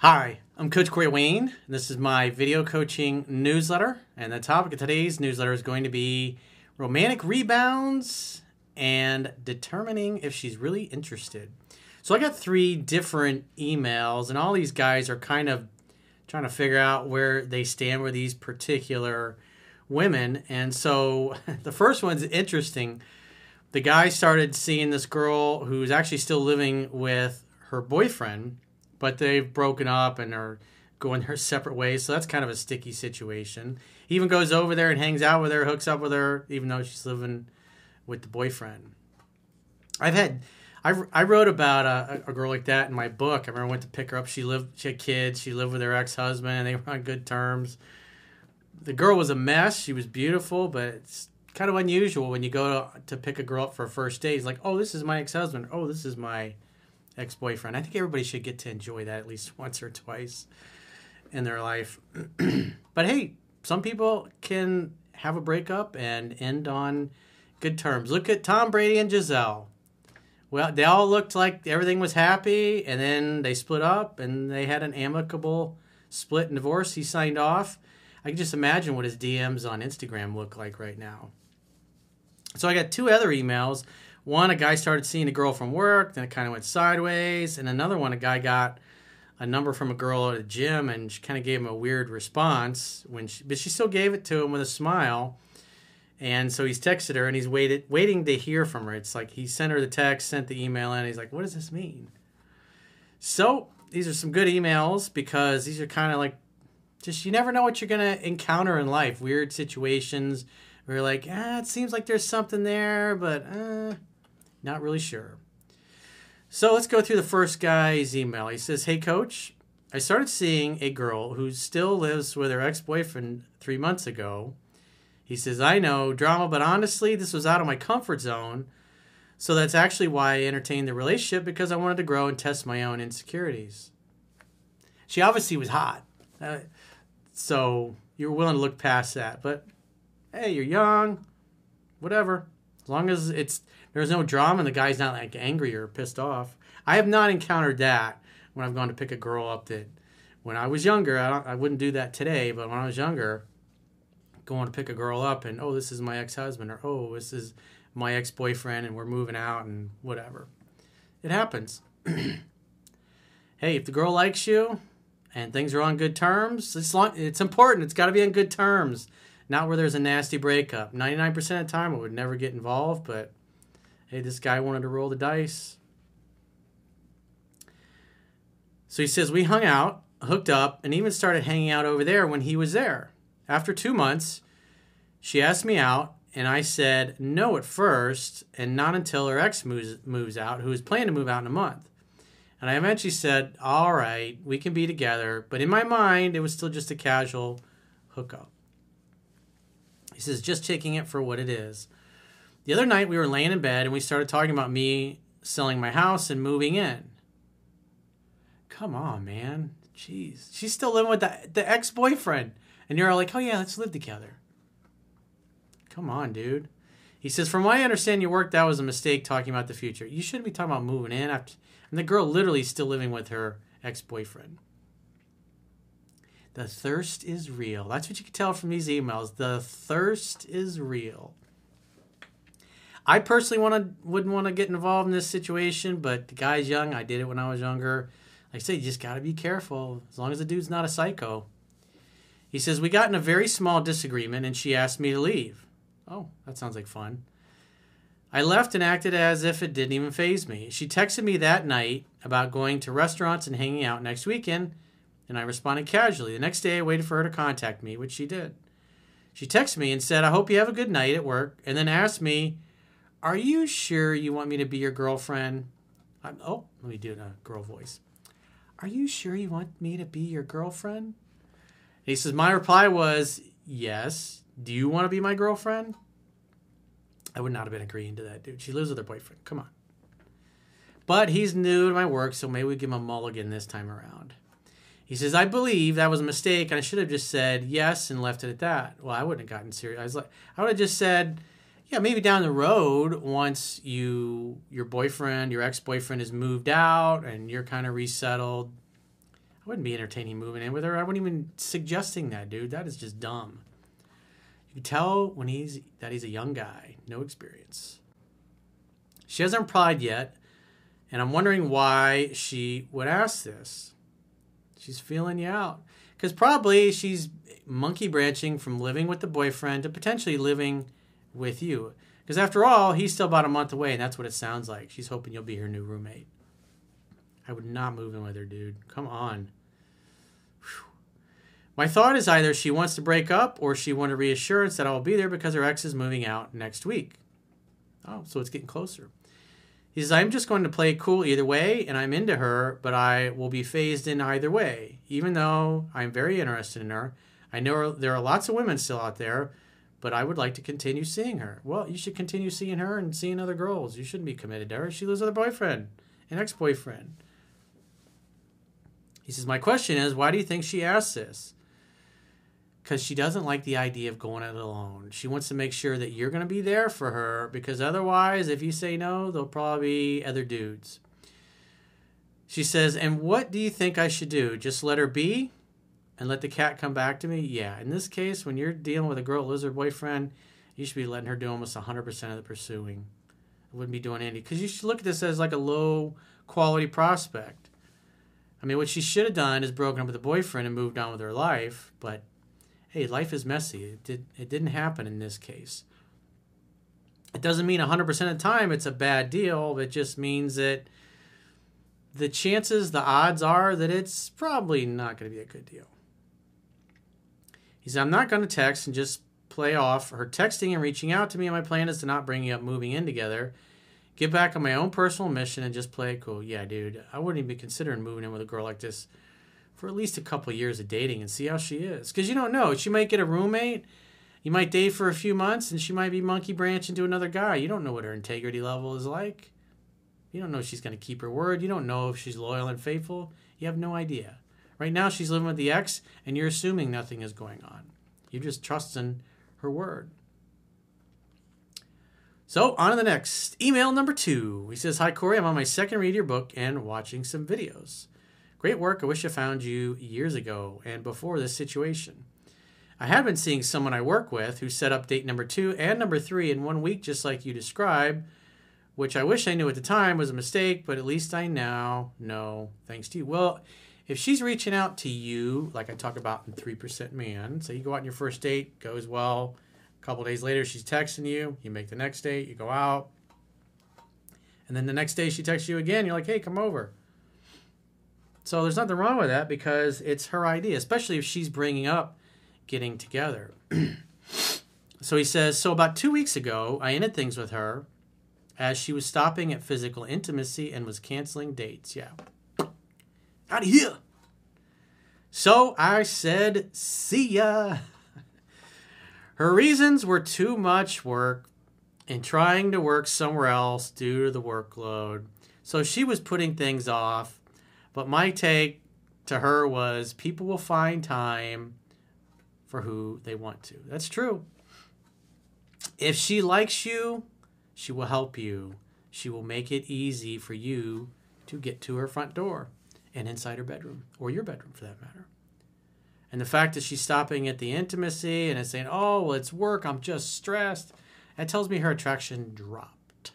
Hi, I'm Coach Corey Wayne. And this is my video coaching newsletter. And the topic of today's newsletter is going to be romantic rebounds and determining if she's really interested. So I got three different emails, and all these guys are kind of trying to figure out where they stand with these particular women. And so the first one's interesting. The guy started seeing this girl who's actually still living with her boyfriend, but they've broken up and are going their separate ways. So that's kind of a sticky situation. He even goes over there and hangs out with her, hooks up with her, even though she's living with the boyfriend. I've had, I, I wrote about a, a girl like that in my book. I remember I went to pick her up. She lived, she had kids. She lived with her ex husband, and they were on good terms. The girl was a mess. She was beautiful, but it's kind of unusual when you go to, to pick a girl up for a first date. It's like, oh, this is my ex husband. Oh, this is my ex boyfriend. I think everybody should get to enjoy that at least once or twice in their life. but hey, some people can have a breakup and end on good terms. Look at Tom Brady and Gisele. Well, they all looked like everything was happy, and then they split up and they had an amicable split and divorce. He signed off. I can just imagine what his DMs on Instagram look like right now. So I got two other emails. One, a guy started seeing a girl from work, then it kind of went sideways. And another one, a guy got a number from a girl at a gym and she kind of gave him a weird response when she, but she still gave it to him with a smile. And so he's texted her and he's waited waiting to hear from her. It's like he sent her the text, sent the email, and he's like, "What does this mean?" So these are some good emails because these are kind of like just you never know what you're gonna encounter in life. Weird situations where you're like, ah, it seems like there's something there, but uh, not really sure. So let's go through the first guy's email. He says, Hey, coach, I started seeing a girl who still lives with her ex boyfriend three months ago. He says, I know drama, but honestly, this was out of my comfort zone. So that's actually why I entertained the relationship because I wanted to grow and test my own insecurities. She obviously was hot. Uh, so you're willing to look past that. But hey, you're young, whatever. As long as it's there's no drama and the guy's not like angry or pissed off. I have not encountered that when I've gone to pick a girl up that when I was younger, I, I wouldn't do that today, but when I was younger, going to pick a girl up and, oh, this is my ex husband, or oh, this is my ex boyfriend, and we're moving out and whatever. It happens. hey, if the girl likes you and things are on good terms, it's, long, it's important. It's got to be on good terms, not where there's a nasty breakup. 99% of the time, I would never get involved, but hey, this guy wanted to roll the dice. So he says, we hung out, hooked up, and even started hanging out over there when he was there. After two months, she asked me out, and I said no at first, and not until her ex moves, moves out, who is planning to move out in a month. And I eventually said, all right, we can be together. But in my mind, it was still just a casual hookup. He says, just taking it for what it is. The other night we were laying in bed and we started talking about me selling my house and moving in. Come on, man. Jeez. She's still living with the, the ex boyfriend. And you're all like, oh, yeah, let's live together. Come on, dude. He says, from my understanding, your work, that was a mistake talking about the future. You shouldn't be talking about moving in. After, and the girl literally still living with her ex boyfriend. The thirst is real. That's what you can tell from these emails. The thirst is real. I personally want to wouldn't want to get involved in this situation, but the guy's young. I did it when I was younger. Like I say, you just got to be careful. As long as the dude's not a psycho. He says we got in a very small disagreement, and she asked me to leave. Oh, that sounds like fun. I left and acted as if it didn't even phase me. She texted me that night about going to restaurants and hanging out next weekend, and I responded casually. The next day, I waited for her to contact me, which she did. She texted me and said, I hope you have a good night at work, and then asked me are you sure you want me to be your girlfriend? I'm, oh, let me do it in a girl voice. Are you sure you want me to be your girlfriend? he says, My reply was, Yes. Do you want to be my girlfriend? I would not have been agreeing to that, dude. She lives with her boyfriend. Come on. But he's new to my work, so maybe we give him a mulligan this time around. He says, I believe that was a mistake, I should have just said yes and left it at that. Well, I wouldn't have gotten serious. I was like, I would have just said, yeah, maybe down the road, once you your boyfriend, your ex boyfriend has moved out and you're kind of resettled, I wouldn't be entertaining moving in with her. I wouldn't even suggesting that, dude. That is just dumb. You can tell when he's that he's a young guy, no experience. She hasn't replied yet, and I'm wondering why she would ask this. She's feeling you out. Because probably she's monkey branching from living with the boyfriend to potentially living with you. Because after all, he's still about a month away, and that's what it sounds like. She's hoping you'll be her new roommate. I would not move in with her, dude. Come on. Whew. My thought is either she wants to break up or she wanted reassurance that I will be there because her ex is moving out next week. Oh, so it's getting closer. He says, I'm just going to play cool either way, and I'm into her, but I will be phased in either way. Even though I'm very interested in her, I know there are lots of women still out there, but I would like to continue seeing her. Well, you should continue seeing her and seeing other girls. You shouldn't be committed to her. She lives with her boyfriend, an ex boyfriend. He says, My question is, why do you think she asked this? Because she doesn't like the idea of going it alone. She wants to make sure that you're going to be there for her because otherwise, if you say no, there'll probably be other dudes. She says, And what do you think I should do? Just let her be and let the cat come back to me? Yeah. In this case, when you're dealing with a girl lizard boyfriend, you should be letting her do almost 100% of the pursuing. I wouldn't be doing any because you should look at this as like a low quality prospect. I mean, what she should have done is broken up with the boyfriend and moved on with her life. But hey, life is messy. It did it didn't happen in this case. It doesn't mean 100% of the time it's a bad deal. It just means that the chances, the odds are that it's probably not going to be a good deal. He said, I'm not going to text and just play off her texting and reaching out to me. My plan is to not bring up moving in together get back on my own personal mission and just play it cool. Yeah, dude, I wouldn't even be considering moving in with a girl like this for at least a couple of years of dating and see how she is. Because you don't know. She might get a roommate. You might date for a few months and she might be monkey branching to another guy. You don't know what her integrity level is like. You don't know if she's going to keep her word. You don't know if she's loyal and faithful. You have no idea. Right now, she's living with the ex, and you're assuming nothing is going on. You're just trusting her word. So, on to the next. Email number two. He says, Hi, Corey. I'm on my second read your book and watching some videos. Great work. I wish I found you years ago and before this situation. I have been seeing someone I work with who set up date number two and number three in one week, just like you described, which I wish I knew at the time was a mistake, but at least I now know thanks to you. Well, if she's reaching out to you, like I talk about in 3% Man, so you go out on your first date, goes well, A couple days later, she's texting you. You make the next date. You go out. And then the next day, she texts you again. You're like, hey, come over. So there's nothing wrong with that because it's her idea, especially if she's bringing up getting together. so he says, so about two weeks ago, I ended things with her as she was stopping at physical intimacy and was canceling dates. Yeah. Out of here. So I said, see ya. Her reasons were too much work and trying to work somewhere else due to the workload. So she was putting things off. But my take to her was people will find time for who they want to. That's true. If she likes you, she will help you. She will make it easy for you to get to her front door and inside her bedroom, or your bedroom for that matter. And the fact that she's stopping at the intimacy and is saying, oh, well, it's work, I'm just stressed, that tells me her attraction dropped.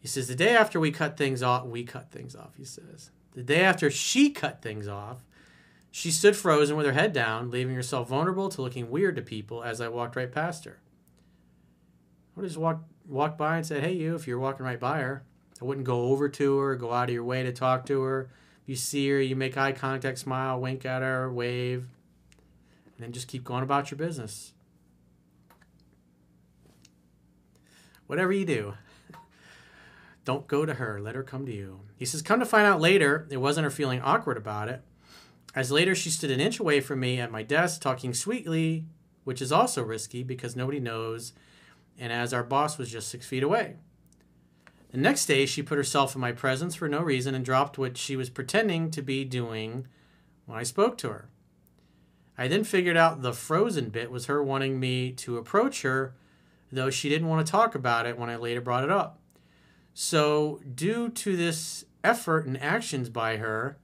He says, the day after we cut things off, we cut things off, he says. The day after she cut things off, she stood frozen with her head down, leaving herself vulnerable to looking weird to people as I walked right past her. I just walk, walk by and say, hey, you, if you're walking right by her. I wouldn't go over to her, go out of your way to talk to her. You see her, you make eye contact, smile, wink at her, wave, and then just keep going about your business. Whatever you do, don't go to her. Let her come to you. He says, Come to find out later, it wasn't her feeling awkward about it. As later, she stood an inch away from me at my desk, talking sweetly, which is also risky because nobody knows, and as our boss was just six feet away. The next day, she put herself in my presence for no reason and dropped what she was pretending to be doing when I spoke to her. I then figured out the frozen bit was her wanting me to approach her, though she didn't want to talk about it when I later brought it up. So, due to this effort and actions by her,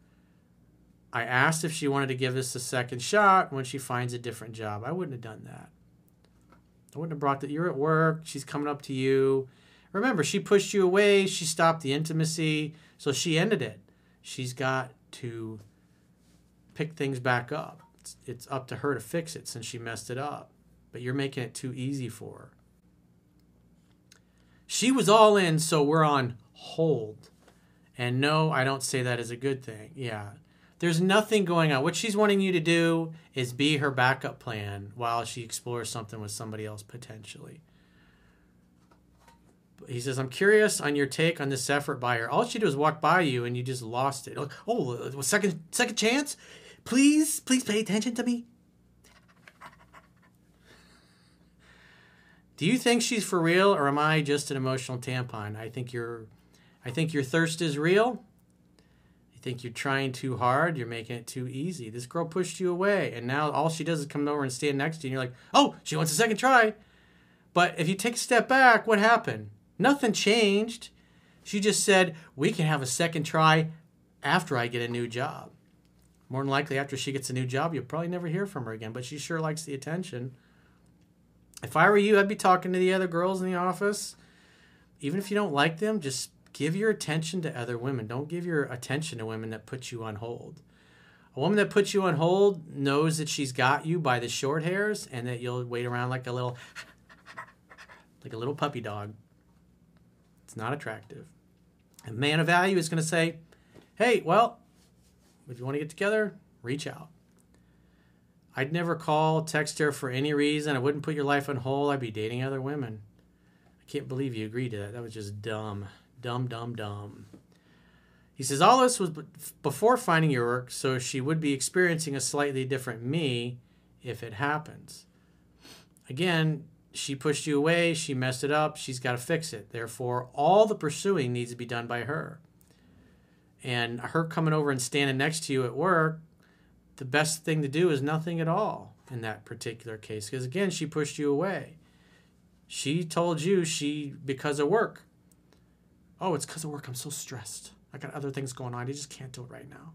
I asked if she wanted to give this a second shot when she finds a different job. I wouldn't have done that. I wouldn't have brought that. You're at work. She's coming up to you. Remember, she pushed you away. She stopped the intimacy. So she ended it. She's got to pick things back up. It's, it's up to her to fix it since she messed it up. But you're making it too easy for her. She was all in, so we're on hold. And no, I don't say that as a good thing. Yeah. There's nothing going on. What she's wanting you to do is be her backup plan while she explores something with somebody else potentially. He says, I'm curious on your take on this effort by her. All she did was walk by you and you just lost it. Oh, oh uh, second second chance? Please, please pay attention to me. Do you think she's for real or am I just an emotional tampon? I think you're I think your thirst is real I think you're trying too hard, you're making it too easy. This girl pushed you away, and now all she does is come over and stand next to you, and you're like, oh, she wants a second try. But if you take a step back, what happened? Nothing changed. She just said, we can have a second try after I get a new job. More than likely, after she gets a new job, you'll probably never hear from her again, but she sure likes the attention. If I were you, I'd be talking to the other girls in the office. Even if you don't like them, just give your attention to other women. Don't give your attention to women that put you on hold. A woman that puts you on hold knows that she's got you by the short hairs and that you'll wait around like a little like a little puppy dog. It's not attractive. A man of value is going to say, "Hey, well, if you want to get together, reach out." I'd never call, text her for any reason. I wouldn't put your life on hold. I'd be dating other women. I can't believe you agreed to that. That was just dumb. Dumb, dumb, dumb. He says, All this was before finding your work, so she would be experiencing a slightly different me if it happens. Again, she pushed you away, she messed it up, she's got to fix it. Therefore, all the pursuing needs to be done by her. And her coming over and standing next to you at work, the best thing to do is nothing at all in that particular case. Because again, she pushed you away. She told you she, because of work, oh, it's because of work. I'm so stressed. I got other things going on. I just can't do it right now.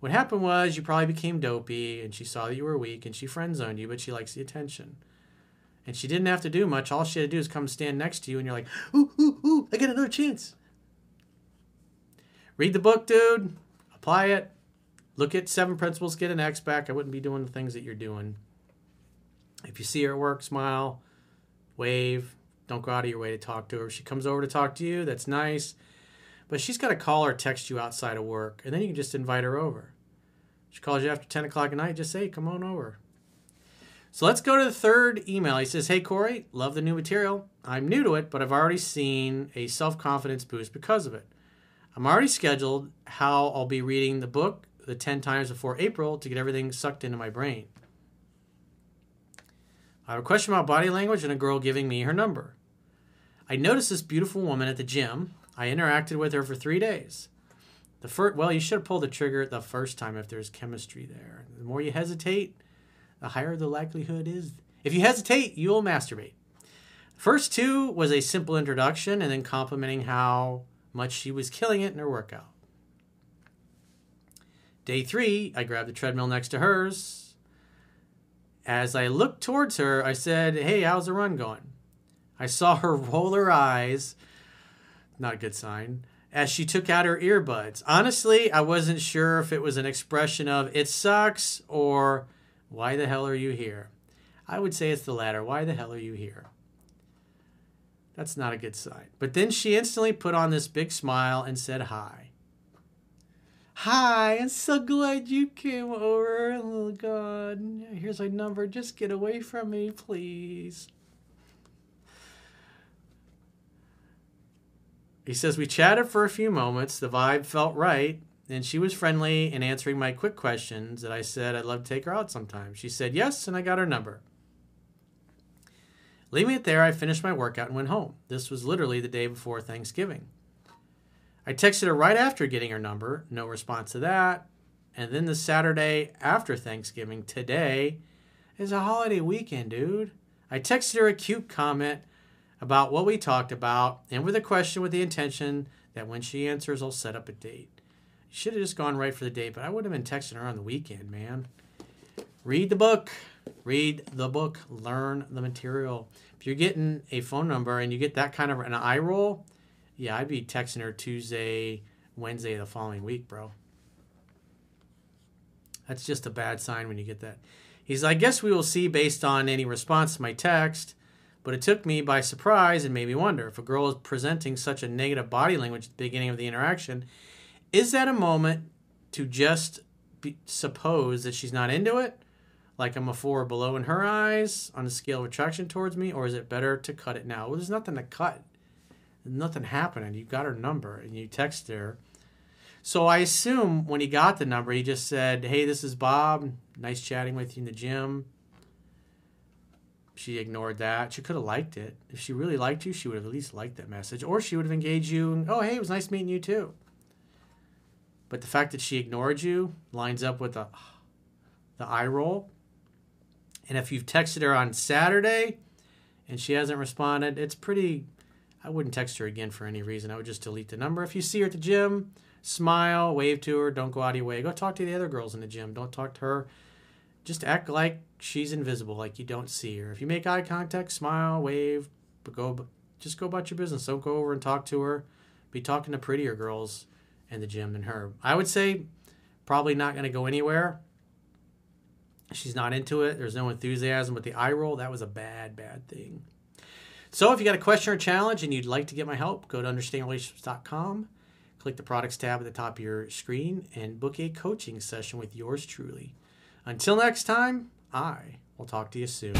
What happened was you probably became dopey and she saw that you were weak and she friend zoned you, but she likes the attention. And she didn't have to do much. All she had to do is come stand next to you and you're like, ooh, ooh, ooh, I get another chance. Read the book, dude. Apply it. Look at seven principles, get an X back. I wouldn't be doing the things that you're doing. If you see her at work, smile, wave, don't go out of your way to talk to her. If she comes over to talk to you, that's nice. But she's got to call or text you outside of work, and then you can just invite her over. She calls you after 10 o'clock at night, just say, come on over. So let's go to the third email. He says, Hey, Corey, love the new material. I'm new to it, but I've already seen a self confidence boost because of it. I'm already scheduled how I'll be reading the book the 10 times before April to get everything sucked into my brain. I have a question about body language and a girl giving me her number. I noticed this beautiful woman at the gym. I interacted with her for three days. The first, well, you should have pulled the trigger the first time if there's chemistry there. The more you hesitate, the higher the likelihood is. If you hesitate, you'll masturbate. First two was a simple introduction and then complimenting how much she was killing it in her workout. Day three, I grabbed the treadmill next to hers, as I looked towards her, I said, Hey, how's the run going? I saw her roll her eyes, not a good sign, as she took out her earbuds. Honestly, I wasn't sure if it was an expression of it sucks or why the hell are you here? I would say it's the latter. Why the hell are you here? That's not a good sign. But then she instantly put on this big smile and said hi. Hi, I'm so glad you came over. Oh, God. Here's my number. Just get away from me, please. He says, We chatted for a few moments. The vibe felt right. And she was friendly in answering my quick questions that I said I'd love to take her out sometime. She said yes, and I got her number. Leaving it there, I finished my workout and went home. This was literally the day before Thanksgiving. I texted her right after getting her number, no response to that. And then the Saturday after Thanksgiving, today, is a holiday weekend, dude. I texted her a cute comment about what we talked about and with a question with the intention that when she answers, I'll set up a date. Should have just gone right for the date, but I would have been texting her on the weekend, man. Read the book. Read the book. Learn the material. If you're getting a phone number and you get that kind of an eye roll, yeah, I'd be texting her Tuesday, Wednesday of the following week, bro. That's just a bad sign when you get that. He's I guess we will see based on any response to my text, but it took me by surprise and made me wonder if a girl is presenting such a negative body language at the beginning of the interaction, is that a moment to just be, suppose that she's not into it? Like I'm a four or below in her eyes on a scale of attraction towards me, or is it better to cut it now? Well, there's nothing to cut. Nothing happening. You got her number and you text her so I assume when he got the number, he just said, Hey, this is Bob. Nice chatting with you in the gym. She ignored that. She could have liked it. If she really liked you, she would have at least liked that message. Or she would have engaged you and, Oh, hey, it was nice meeting you too. But the fact that she ignored you lines up with the, the eye roll. And if you've texted her on Saturday and she hasn't responded, it's pretty. I wouldn't text her again for any reason. I would just delete the number. If you see her at the gym, smile, wave to her, don't go out of your way. Go talk to the other girls in the gym. Don't talk to her. Just act like she's invisible, like you don't see her. If you make eye contact, smile, wave, but go just go about your business. Don't go over and talk to her. Be talking to prettier girls in the gym than her. I would say probably not going to go anywhere. She's not into it. There's no enthusiasm with the eye roll. That was a bad, bad thing. So if you got a question or challenge and you'd like to get my help, go to understandrelationships.com click the products tab at the top of your screen and book a coaching session with yours truly. Until next time, I will talk to you soon.